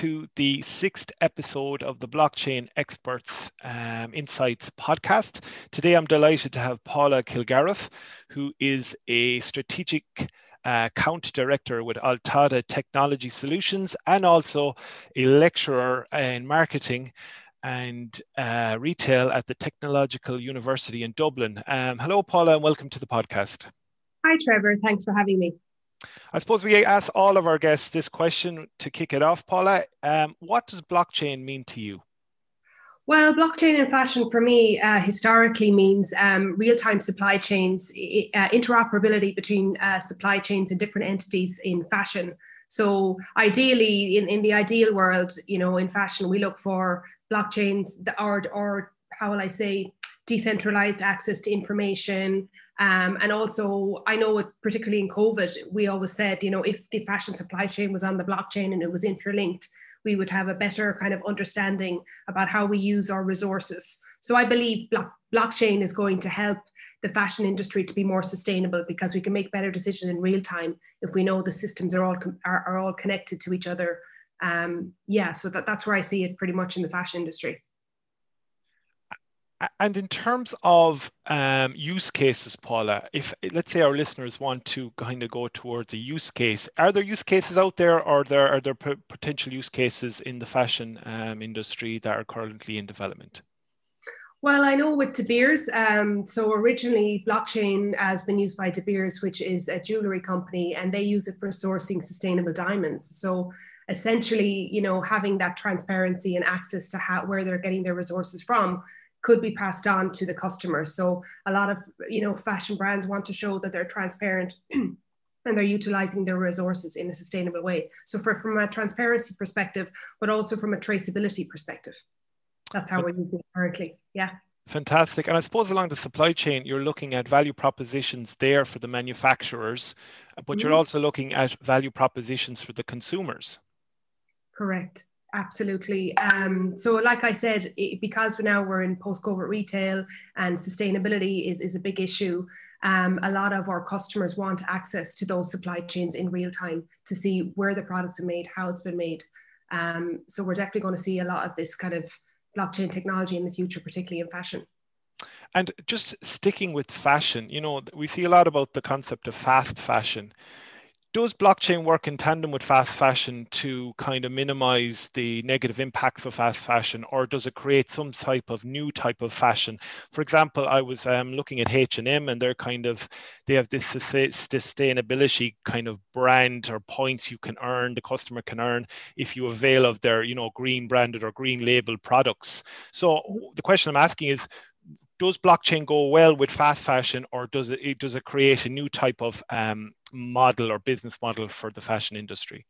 to the sixth episode of the Blockchain Experts um, Insights podcast. Today, I'm delighted to have Paula Kilgariff, who is a strategic uh, account director with Altada Technology Solutions and also a lecturer in marketing and uh, retail at the Technological University in Dublin. Um, hello, Paula, and welcome to the podcast. Hi, Trevor. Thanks for having me. I suppose we ask all of our guests this question to kick it off. Paula, um, what does blockchain mean to you? Well, blockchain in fashion for me uh, historically means um, real time supply chains, uh, interoperability between uh, supply chains and different entities in fashion. So, ideally, in, in the ideal world, you know, in fashion, we look for blockchains that are, or how will I say, decentralized access to information, um, and also, I know, it, particularly in COVID, we always said, you know, if the fashion supply chain was on the blockchain and it was interlinked, we would have a better kind of understanding about how we use our resources. So I believe block, blockchain is going to help the fashion industry to be more sustainable because we can make better decisions in real time if we know the systems are all are, are all connected to each other. Um, yeah, so that, that's where I see it pretty much in the fashion industry. And in terms of um, use cases, Paula, if let's say our listeners want to kind of go towards a use case, are there use cases out there, or there are there potential use cases in the fashion um, industry that are currently in development? Well, I know with De Beers, um, so originally blockchain has been used by De Beers, which is a jewelry company, and they use it for sourcing sustainable diamonds. So essentially, you know, having that transparency and access to how where they're getting their resources from could be passed on to the customer. So a lot of you know fashion brands want to show that they're transparent and they're utilizing their resources in a sustainable way. So for, from a transparency perspective, but also from a traceability perspective. That's how we're using it currently. Yeah. Fantastic. And I suppose along the supply chain, you're looking at value propositions there for the manufacturers, but mm-hmm. you're also looking at value propositions for the consumers. Correct. Absolutely. Um, so, like I said, it, because now we're in post-COVID retail and sustainability is, is a big issue, um, a lot of our customers want access to those supply chains in real time to see where the products are made, how it's been made. Um, so, we're definitely going to see a lot of this kind of blockchain technology in the future, particularly in fashion. And just sticking with fashion, you know, we see a lot about the concept of fast fashion does blockchain work in tandem with fast fashion to kind of minimize the negative impacts of fast fashion or does it create some type of new type of fashion? For example i was um, looking at h&m and they're kind of they have this sustainability kind of brand or points you can earn the customer can earn if you avail of their you know green branded or green labeled products. So the question i'm asking is does blockchain go well with fast fashion or does it does it create a new type of um, model or business model for the fashion industry?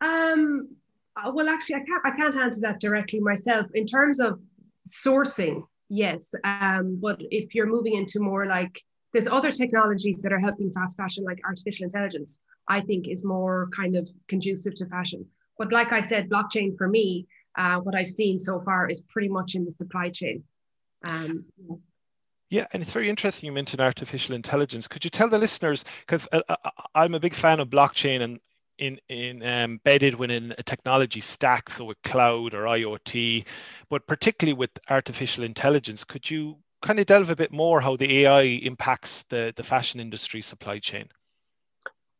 Um, uh, well actually i can't i can't answer that directly myself. In terms of sourcing yes. Um, but if you're moving into more like there's other technologies that are helping fast fashion like artificial intelligence i think is more kind of conducive to fashion. But like i said blockchain for me uh, what i've seen so far is pretty much in the supply chain um, yeah, and it's very interesting you mentioned artificial intelligence. Could you tell the listeners, because uh, uh, I'm a big fan of blockchain and in, in um, embedded within a technology stack, so with cloud or IoT, but particularly with artificial intelligence, could you kind of delve a bit more how the AI impacts the, the fashion industry supply chain?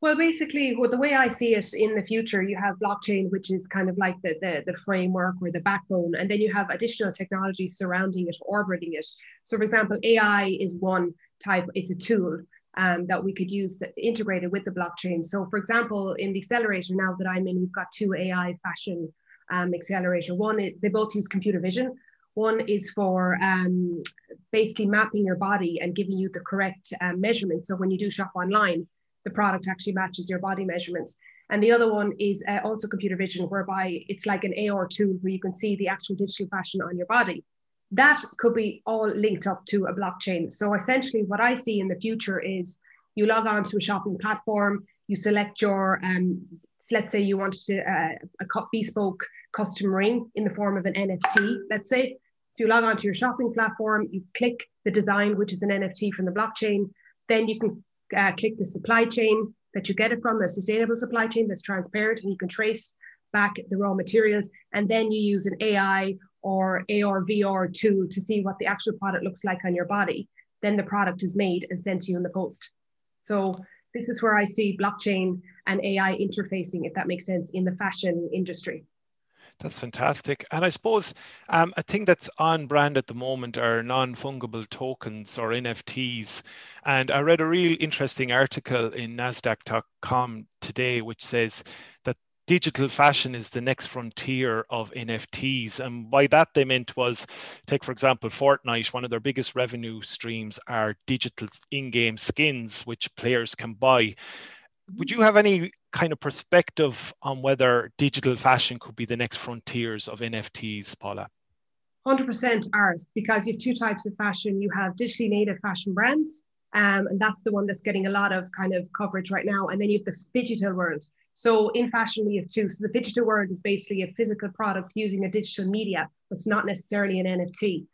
Well, basically, well, the way I see it in the future, you have blockchain, which is kind of like the, the, the framework or the backbone, and then you have additional technologies surrounding it, orbiting it. So, for example, AI is one type, it's a tool um, that we could use that integrated with the blockchain. So, for example, in the accelerator now that I'm in, we've got two AI fashion um, accelerator. One, they both use computer vision. One is for um, basically mapping your body and giving you the correct um, measurements. So when you do shop online, the product actually matches your body measurements. And the other one is uh, also computer vision, whereby it's like an AR tool where you can see the actual digital fashion on your body. That could be all linked up to a blockchain. So essentially, what I see in the future is you log on to a shopping platform, you select your, um, let's say you wanted to uh, a bespoke custom ring in the form of an NFT, let's say. So you log on to your shopping platform, you click the design, which is an NFT from the blockchain. Then you can uh, click the supply chain that you get it from, the sustainable supply chain that's transparent, and you can trace back the raw materials, and then you use an AI or AR VR tool to see what the actual product looks like on your body. Then the product is made and sent to you in the post. So this is where I see blockchain and AI interfacing, if that makes sense, in the fashion industry. That's fantastic. And I suppose um, a thing that's on brand at the moment are non fungible tokens or NFTs. And I read a real interesting article in NASDAQ.com today, which says that digital fashion is the next frontier of NFTs. And by that they meant was, take for example, Fortnite, one of their biggest revenue streams are digital in game skins, which players can buy. Would you have any kind of perspective on whether digital fashion could be the next frontiers of NFTs, Paula? 100% ours, because you have two types of fashion. You have digitally native fashion brands, um, and that's the one that's getting a lot of kind of coverage right now. And then you have the digital world. So in fashion, we have two. So the digital world is basically a physical product using a digital media, but it's not necessarily an NFT.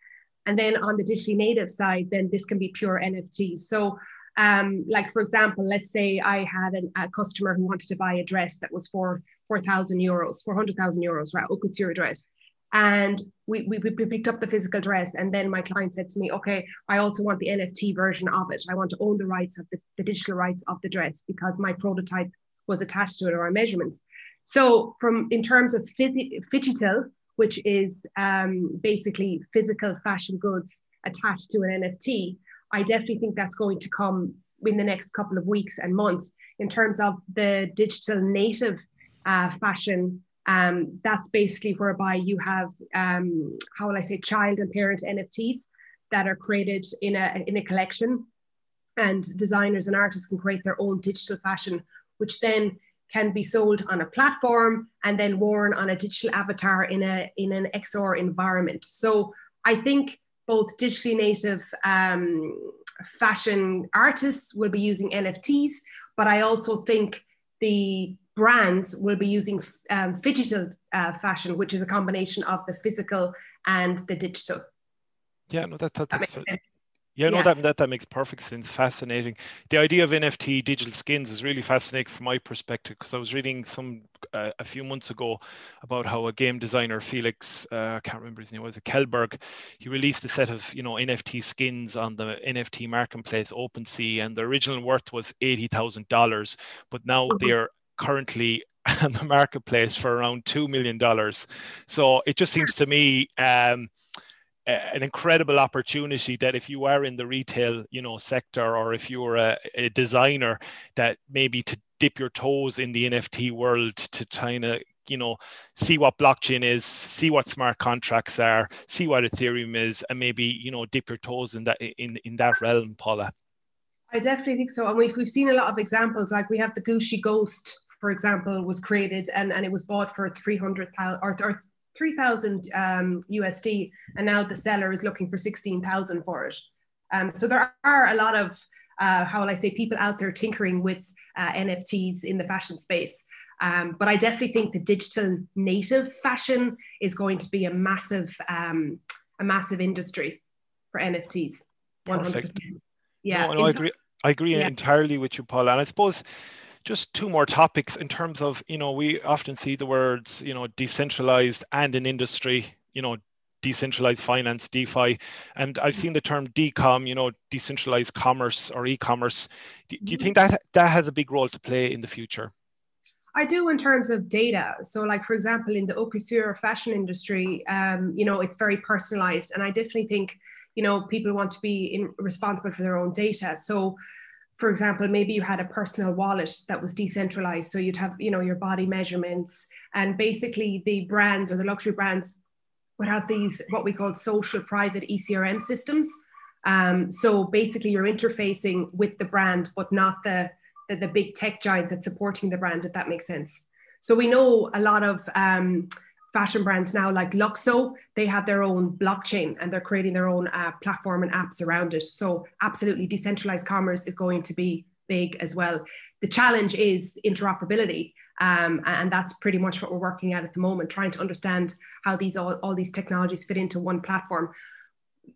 And then on the digitally native side, then this can be pure NFT. So um, like for example, let's say I had an, a customer who wanted to buy a dress that was for 4,000 euros, 400,000 euros, right? A couture dress. And we, we, we picked up the physical dress. And then my client said to me, okay, I also want the NFT version of it. I want to own the rights of the, the digital rights of the dress because my prototype was attached to it or our measurements. So from in terms of phygital, which is um, basically physical fashion goods attached to an NFT, I definitely think that's going to come in the next couple of weeks and months in terms of the digital native uh, fashion. Um, that's basically whereby you have, um, how will I say, child and parent NFTs that are created in a, in a collection. And designers and artists can create their own digital fashion, which then can be sold on a platform and then worn on a digital avatar in a in an XR environment. So I think both digitally native um, fashion artists will be using NFTs, but I also think the brands will be using um, digital uh, fashion, which is a combination of the physical and the digital. Yeah, no, that, that, that's, yeah, no, that, that that makes perfect sense. Fascinating. The idea of NFT digital skins is really fascinating from my perspective because I was reading some uh, a few months ago about how a game designer Felix, uh, I can't remember his name, was it Kjellberg? He released a set of you know NFT skins on the NFT marketplace OpenSea, and the original worth was eighty thousand dollars, but now mm-hmm. they're currently on the marketplace for around two million dollars. So it just seems to me. Um, an incredible opportunity that if you are in the retail you know sector or if you're a, a designer that maybe to dip your toes in the nft world to kind of you know see what blockchain is see what smart contracts are see what ethereum is and maybe you know dip your toes in that in in that realm paula i definitely think so and we've, we've seen a lot of examples like we have the gucci ghost for example was created and, and it was bought for 300,000 or, or 3,000 um, USD, and now the seller is looking for 16,000 for it. Um, so there are a lot of, uh, how will I say, people out there tinkering with uh, NFTs in the fashion space. Um, but I definitely think the digital native fashion is going to be a massive, um, a massive industry for NFTs. 100%. Yeah, no, no I agree. I agree yeah. entirely with you, Paul. And I suppose just two more topics in terms of you know we often see the words you know decentralized and an industry you know decentralized finance defi and i've seen the term decom you know decentralized commerce or e-commerce do, do you think that that has a big role to play in the future I do in terms of data. So, like for example, in the couture fashion industry, um, you know, it's very personalized, and I definitely think, you know, people want to be in, responsible for their own data. So, for example, maybe you had a personal wallet that was decentralized. So you'd have, you know, your body measurements and basically the brands or the luxury brands would have these, what we call social private ECRM systems. Um, so basically you're interfacing with the brand, but not the, the, the, big tech giant that's supporting the brand, if that makes sense. So we know a lot of um, fashion brands now like Luxo, they have their own blockchain and they're creating their own uh, platform and apps around it. So absolutely decentralized commerce is going to be big as well. The challenge is interoperability. Um, and that's pretty much what we're working at at the moment, trying to understand how these all, all these technologies fit into one platform,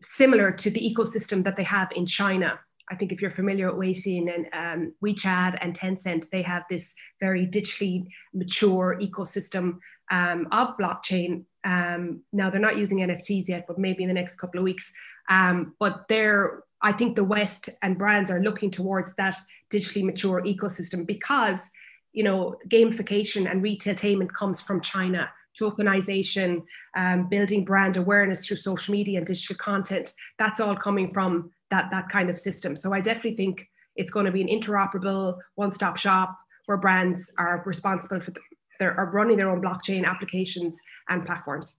similar to the ecosystem that they have in China. I think if you're familiar with Weixin and um, WeChat and Tencent, they have this very digitally mature ecosystem um, of blockchain. Um, now they're not using NFTs yet, but maybe in the next couple of weeks. Um, but they're, I think the West and brands are looking towards that digitally mature ecosystem because, you know, gamification and retailtainment comes from China tokenization, um, building brand awareness through social media and digital content. That's all coming from that, that kind of system. So I definitely think it's going to be an interoperable one-stop shop where brands are responsible for the, they're are running their own blockchain applications and platforms.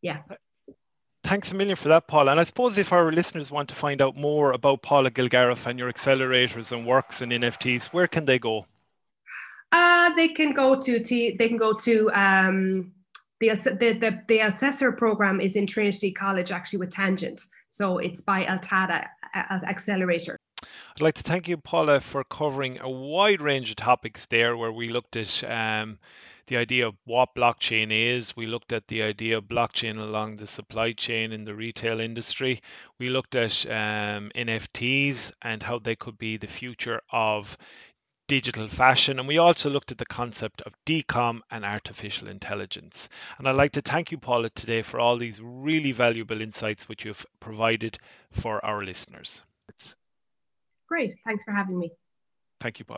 Yeah. Thanks a million for that, Paula. And I suppose if our listeners want to find out more about Paula Kilgariff and your accelerators and works and NFTs, where can they go? Uh, they can go to T, they can go to um, the, the, the, the program is in Trinity College actually with Tangent. So it's by Altada Accelerator. I'd like to thank you, Paula, for covering a wide range of topics there where we looked at um, the idea of what blockchain is. We looked at the idea of blockchain along the supply chain in the retail industry. We looked at um, NFTs and how they could be the future of digital fashion, and we also looked at the concept of DCOM and artificial intelligence. And I'd like to thank you, Paula, today for all these really valuable insights which you've provided for our listeners. Great. Thanks for having me. Thank you, Paula.